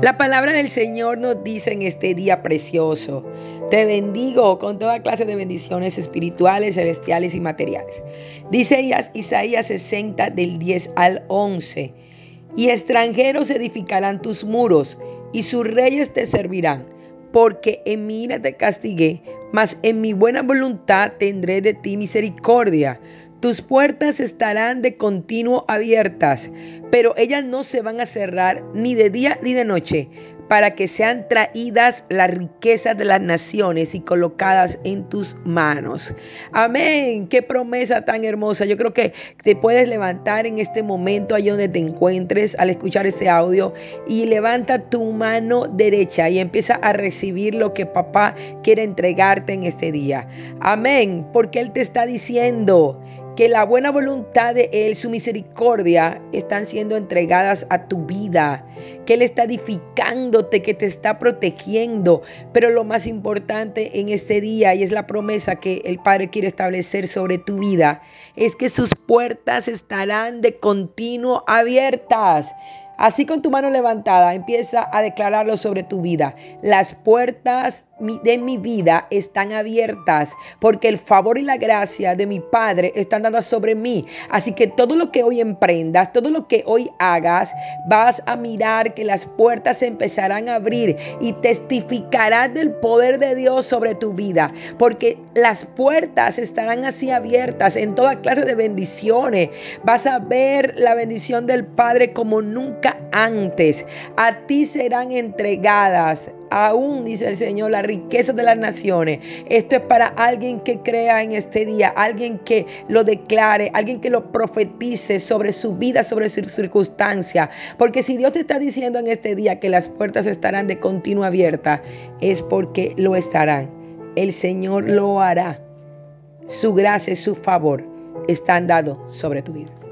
La palabra del Señor nos dice en este día precioso, te bendigo con toda clase de bendiciones espirituales, celestiales y materiales. Dice Isaías 60 del 10 al 11, y extranjeros edificarán tus muros, y sus reyes te servirán, porque en mi ira te castigué, mas en mi buena voluntad tendré de ti misericordia. Tus puertas estarán de continuo abiertas, pero ellas no se van a cerrar ni de día ni de noche, para que sean traídas las riquezas de las naciones y colocadas en tus manos. Amén. Qué promesa tan hermosa. Yo creo que te puedes levantar en este momento, ahí donde te encuentres, al escuchar este audio, y levanta tu mano derecha y empieza a recibir lo que papá quiere entregarte en este día. Amén. Porque Él te está diciendo que la buena voluntad de Él, su misericordia, están siendo entregadas a tu vida, que Él está edificándote, que te está protegiendo. Pero lo más importante en este día, y es la promesa que el Padre quiere establecer sobre tu vida, es que sus puertas estarán de continuo abiertas. Así con tu mano levantada, empieza a declararlo sobre tu vida. Las puertas de mi vida están abiertas porque el favor y la gracia de mi Padre están dadas sobre mí. Así que todo lo que hoy emprendas, todo lo que hoy hagas, vas a mirar que las puertas se empezarán a abrir y testificarás del poder de Dios sobre tu vida. Porque las puertas estarán así abiertas en toda clase de bendiciones. Vas a ver la bendición del Padre como nunca antes. A ti serán entregadas aún, dice el Señor, la riqueza de las naciones. Esto es para alguien que crea en este día, alguien que lo declare, alguien que lo profetice sobre su vida, sobre su circunstancia. Porque si Dios te está diciendo en este día que las puertas estarán de continuo abiertas, es porque lo estarán. El Señor lo hará. Su gracia y su favor están dados sobre tu vida.